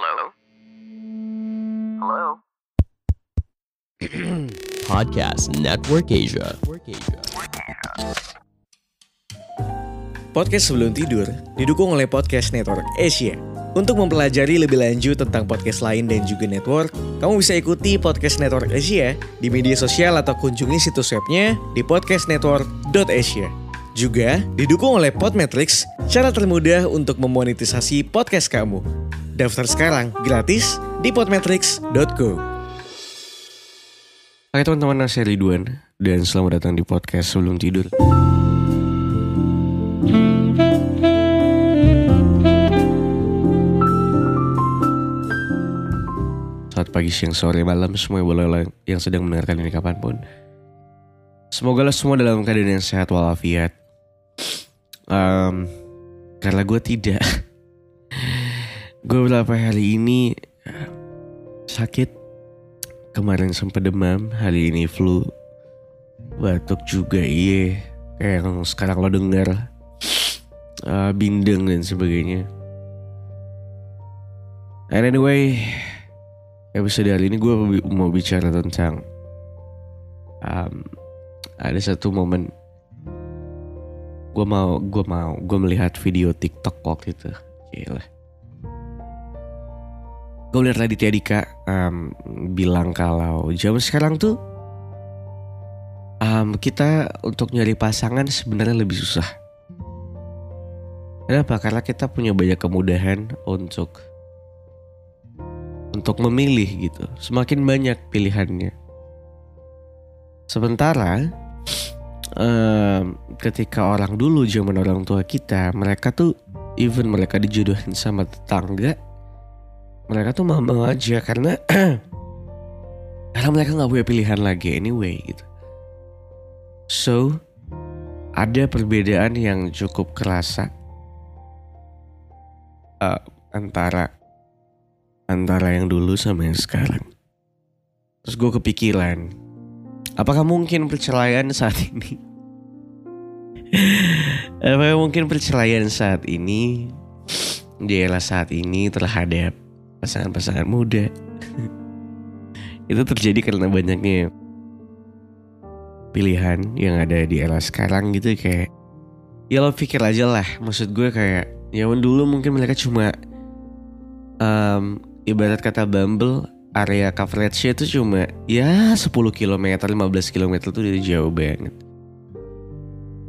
Hello? Hello? Podcast Network Asia. Podcast sebelum tidur didukung oleh Podcast Network Asia. Untuk mempelajari lebih lanjut tentang podcast lain dan juga network, kamu bisa ikuti Podcast Network Asia di media sosial atau kunjungi situs webnya di podcastnetwork.asia. Juga didukung oleh Podmetrics, cara termudah untuk memonetisasi podcast kamu. Daftar sekarang gratis di podmetrics.co. Hai teman-teman, saya Ridwan dan selamat datang di podcast sebelum tidur. Selamat pagi, siang, sore, malam, semua boleh yang sedang mendengarkan ini kapan pun. Semoga lah semua dalam keadaan yang sehat walafiat. Um, karena gue tidak. Gue beberapa hari ini sakit Kemarin sempat demam, hari ini flu. Batuk juga iya. Kayak yang sekarang lo dengar. Uh, bindeng dan sebagainya. And anyway, episode hari ini gue mau bicara tentang um, ada satu momen gue mau gue mau gue melihat video TikTok waktu itu, gila gue lihat Raditya Dika um, bilang kalau zaman sekarang tuh um, kita untuk nyari pasangan sebenarnya lebih susah. Kenapa? Karena kita punya banyak kemudahan untuk untuk memilih gitu. Semakin banyak pilihannya. Sementara um, ketika orang dulu zaman orang tua kita, mereka tuh even mereka dijodohin sama tetangga, mereka tuh mau aja karena karena mereka nggak punya pilihan lagi anyway gitu. So ada perbedaan yang cukup kerasa uh, antara antara yang dulu sama yang sekarang. Terus gue kepikiran, apakah mungkin perceraian saat ini? apakah mungkin perceraian saat ini di era saat ini terhadap pasangan-pasangan muda. Itu terjadi karena banyaknya pilihan yang ada di era sekarang gitu kayak ya lo pikir aja lah maksud gue kayak zaman dulu mungkin mereka cuma um, ibarat kata Bumble area coverage-nya itu cuma ya 10 km 15 km tuh udah jauh banget.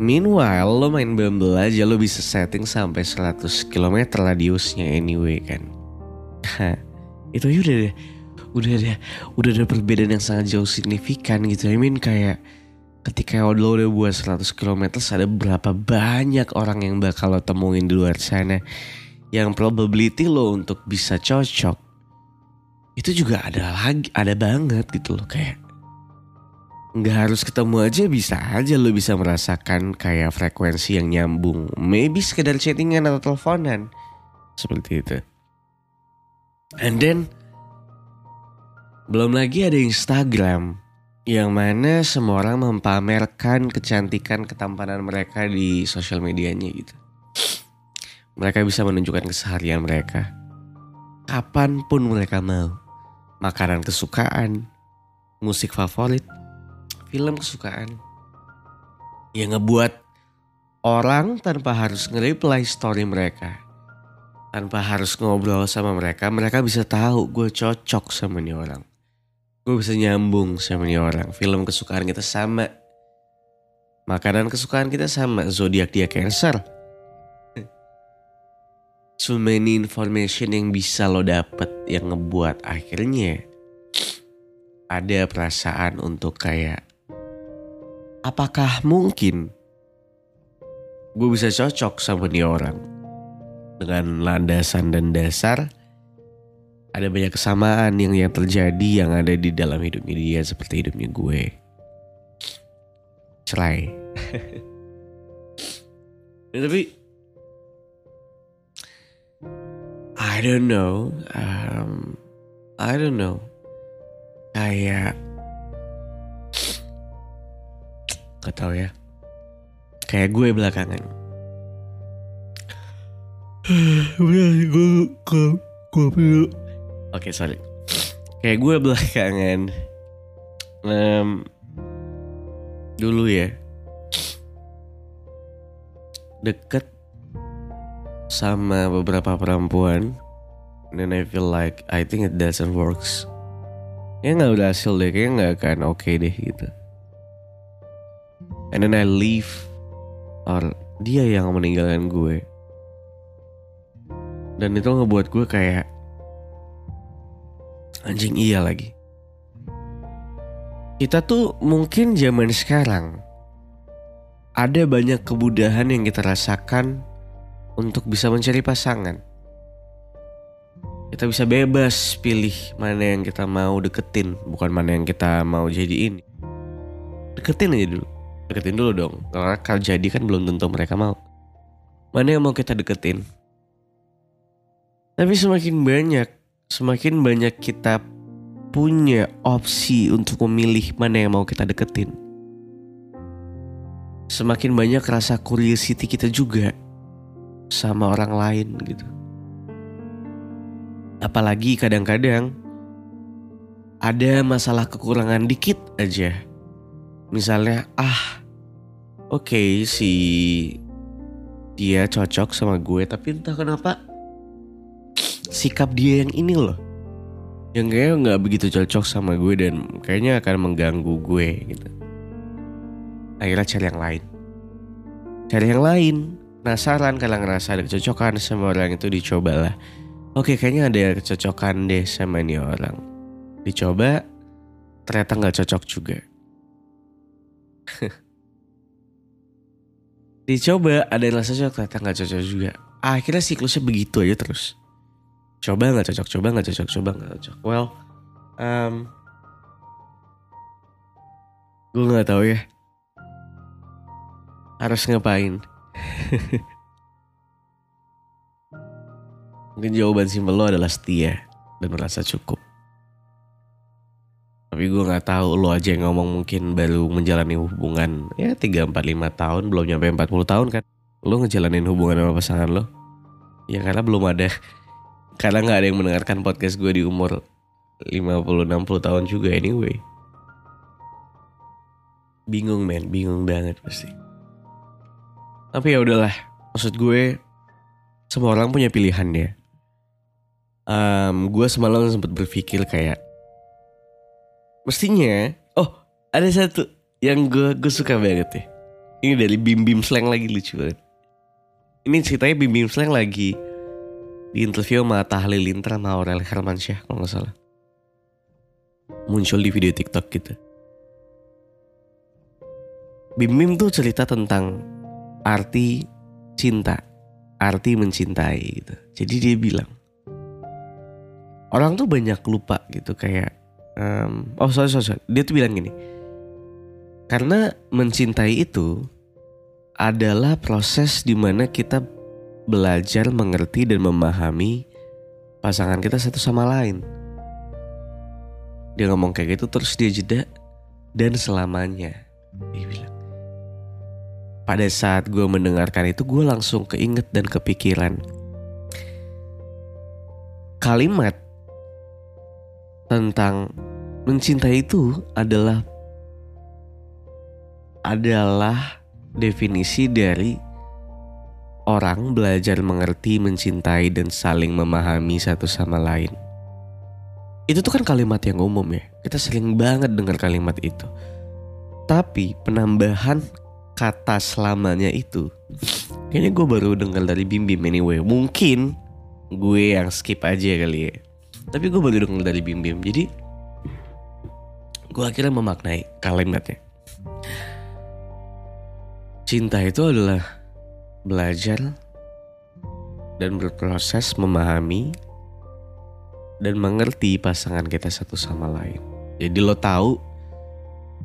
Meanwhile lo main Bumble aja lo bisa setting sampai 100 km radiusnya anyway kan itu aja udah deh udah ada udah ada perbedaan yang sangat jauh signifikan gitu. I mean kayak ketika lo udah buat 100 km ada berapa banyak orang yang bakal lo temuin di luar sana yang probability lo untuk bisa cocok itu juga ada lagi ada banget gitu loh kayak nggak harus ketemu aja bisa aja lo bisa merasakan kayak frekuensi yang nyambung. Maybe sekedar chattingan atau teleponan. Seperti itu And then belum lagi ada Instagram yang mana semua orang mempamerkan kecantikan ketampanan mereka di sosial medianya gitu. Mereka bisa menunjukkan keseharian mereka kapan pun mereka mau. Makanan kesukaan, musik favorit, film kesukaan. Yang ngebuat orang tanpa harus nge-reply story mereka tanpa harus ngobrol sama mereka, mereka bisa tahu gue cocok sama nih orang. Gue bisa nyambung sama nih orang. Film kesukaan kita sama. Makanan kesukaan kita sama. Zodiak dia Cancer. So many information yang bisa lo dapet yang ngebuat akhirnya ada perasaan untuk kayak apakah mungkin gue bisa cocok sama nih orang dengan landasan dan dasar ada banyak kesamaan yang yang terjadi yang ada di dalam hidupnya dia seperti hidupnya gue. Cerai. ya, tapi I don't know. Um, I don't know. Kayak Gak tau ya. Kayak gue belakangan gue Gue Oke sorry. Kayak gue belakangan em, dulu ya deket sama beberapa perempuan dan I feel like I think it doesn't works. Kayaknya nggak berhasil deh, kayaknya nggak akan oke deh gitu. And then I leave or dia yang meninggalkan gue. Dan itu ngebuat gue kayak anjing iya lagi. Kita tuh mungkin zaman sekarang ada banyak kemudahan yang kita rasakan untuk bisa mencari pasangan. Kita bisa bebas pilih mana yang kita mau deketin, bukan mana yang kita mau jadiin. Deketin aja dulu. Deketin dulu dong. Karena kalau jadi kan belum tentu mereka mau. Mana yang mau kita deketin? Tapi semakin banyak, semakin banyak kita punya opsi untuk memilih mana yang mau kita deketin. Semakin banyak rasa curiosity kita juga sama orang lain gitu. Apalagi kadang-kadang ada masalah kekurangan dikit aja. Misalnya, ah, oke okay, si dia cocok sama gue, tapi entah kenapa sikap dia yang ini loh, yang kayaknya nggak begitu cocok sama gue dan kayaknya akan mengganggu gue gitu. Akhirnya cari yang lain, cari yang lain. Penasaran kalau ngerasa ada kecocokan sama orang itu dicobalah. Oke kayaknya ada kecocokan deh sama ini orang. Dicoba ternyata nggak cocok juga. Dicoba ada yang rasa cocok ternyata nggak cocok juga. Akhirnya siklusnya begitu aja terus. Coba nggak cocok, coba nggak cocok, coba nggak cocok. Well, um, gue nggak tahu ya harus ngapain. Mungkin jawaban simpel lo adalah setia dan merasa cukup. Tapi gue gak tahu lo aja yang ngomong mungkin baru menjalani hubungan ya 3, 4, 5 tahun belum nyampe 40 tahun kan. Lo ngejalanin hubungan sama pasangan lo. Ya karena belum ada karena gak ada yang mendengarkan podcast gue di umur 50-60 tahun juga anyway. Bingung men, bingung banget pasti. Tapi ya udahlah, maksud gue semua orang punya pilihan ya. Um, gue semalam sempat berpikir kayak mestinya, oh ada satu yang gue gue suka banget ya. Ini dari Bim Bim Slang lagi lucu banget. Ini ceritanya Bim Bim Slang lagi di interview sama Atta Halilintar sama Aurel Hermansyah kalau nggak salah. Muncul di video TikTok gitu. Bim Bim tuh cerita tentang arti cinta, arti mencintai gitu. Jadi dia bilang, orang tuh banyak lupa gitu kayak, um, oh sorry, sorry sorry, dia tuh bilang gini, karena mencintai itu adalah proses di mana kita belajar mengerti dan memahami pasangan kita satu sama lain. Dia ngomong kayak gitu terus dia jeda dan selamanya. Dia bilang pada saat gue mendengarkan itu gue langsung keinget dan kepikiran kalimat tentang mencintai itu adalah adalah definisi dari orang belajar mengerti, mencintai dan saling memahami satu sama lain. Itu tuh kan kalimat yang umum ya. Kita sering banget dengar kalimat itu. Tapi penambahan kata selamanya itu kayaknya gue baru dengar dari Bim Bim anyway mungkin gue yang skip aja kali ya tapi gue baru dengar dari Bim Bim jadi gue akhirnya memaknai kalimatnya cinta itu adalah belajar dan berproses memahami dan mengerti pasangan kita satu sama lain. Jadi lo tahu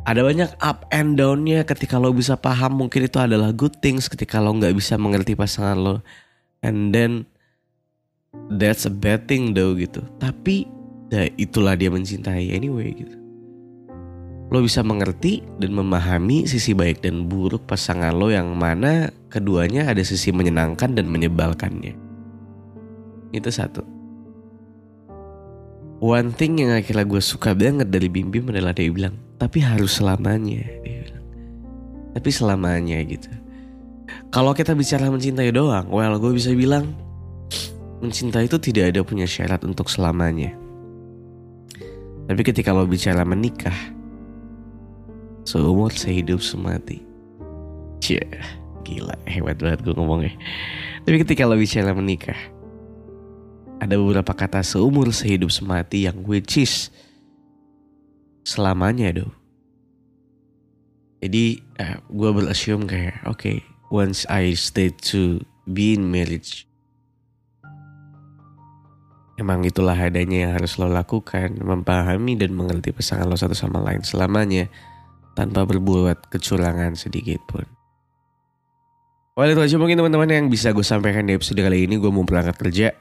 ada banyak up and downnya. Ketika lo bisa paham mungkin itu adalah good things. Ketika lo nggak bisa mengerti pasangan lo and then that's a bad thing though gitu. Tapi ya itulah dia mencintai anyway gitu lo bisa mengerti dan memahami sisi baik dan buruk pasangan lo yang mana keduanya ada sisi menyenangkan dan menyebalkannya itu satu One thing yang akhirnya gue suka banget dari Bim Bim adalah dia bilang, tapi harus selamanya. Dia bilang, tapi selamanya gitu. Kalau kita bicara mencintai doang, well gue bisa bilang mencintai itu tidak ada punya syarat untuk selamanya. Tapi ketika lo bicara menikah, seumur sehidup semati. Cie, gila hebat banget gue ngomongnya. Tapi ketika lo bicara menikah, ada beberapa kata seumur sehidup semati yang which is selamanya do. Jadi uh, gue berassume kayak oke okay, once I stay to be in marriage Emang itulah adanya yang harus lo lakukan, memahami dan mengerti pasangan lo satu sama lain selamanya tanpa berbuat kecurangan sedikit pun. Well itu aja mungkin teman-teman yang bisa gue sampaikan di episode kali ini. Gue mau berangkat kerja.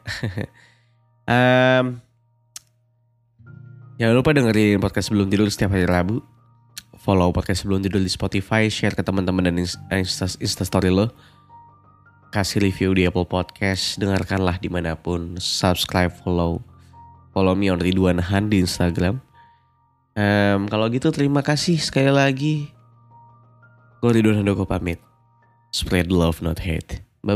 um, jangan lupa dengerin podcast sebelum tidur setiap hari Rabu. Follow podcast sebelum tidur di Spotify, share ke teman-teman dan insta, insta story lo kasih review di Apple Podcast, dengarkanlah di mana pun, subscribe, follow, follow me on Ridwan Han di Instagram. Um, kalau gitu terima kasih sekali lagi. Gue Ridwan Handoko pamit. Spread love not hate. Bye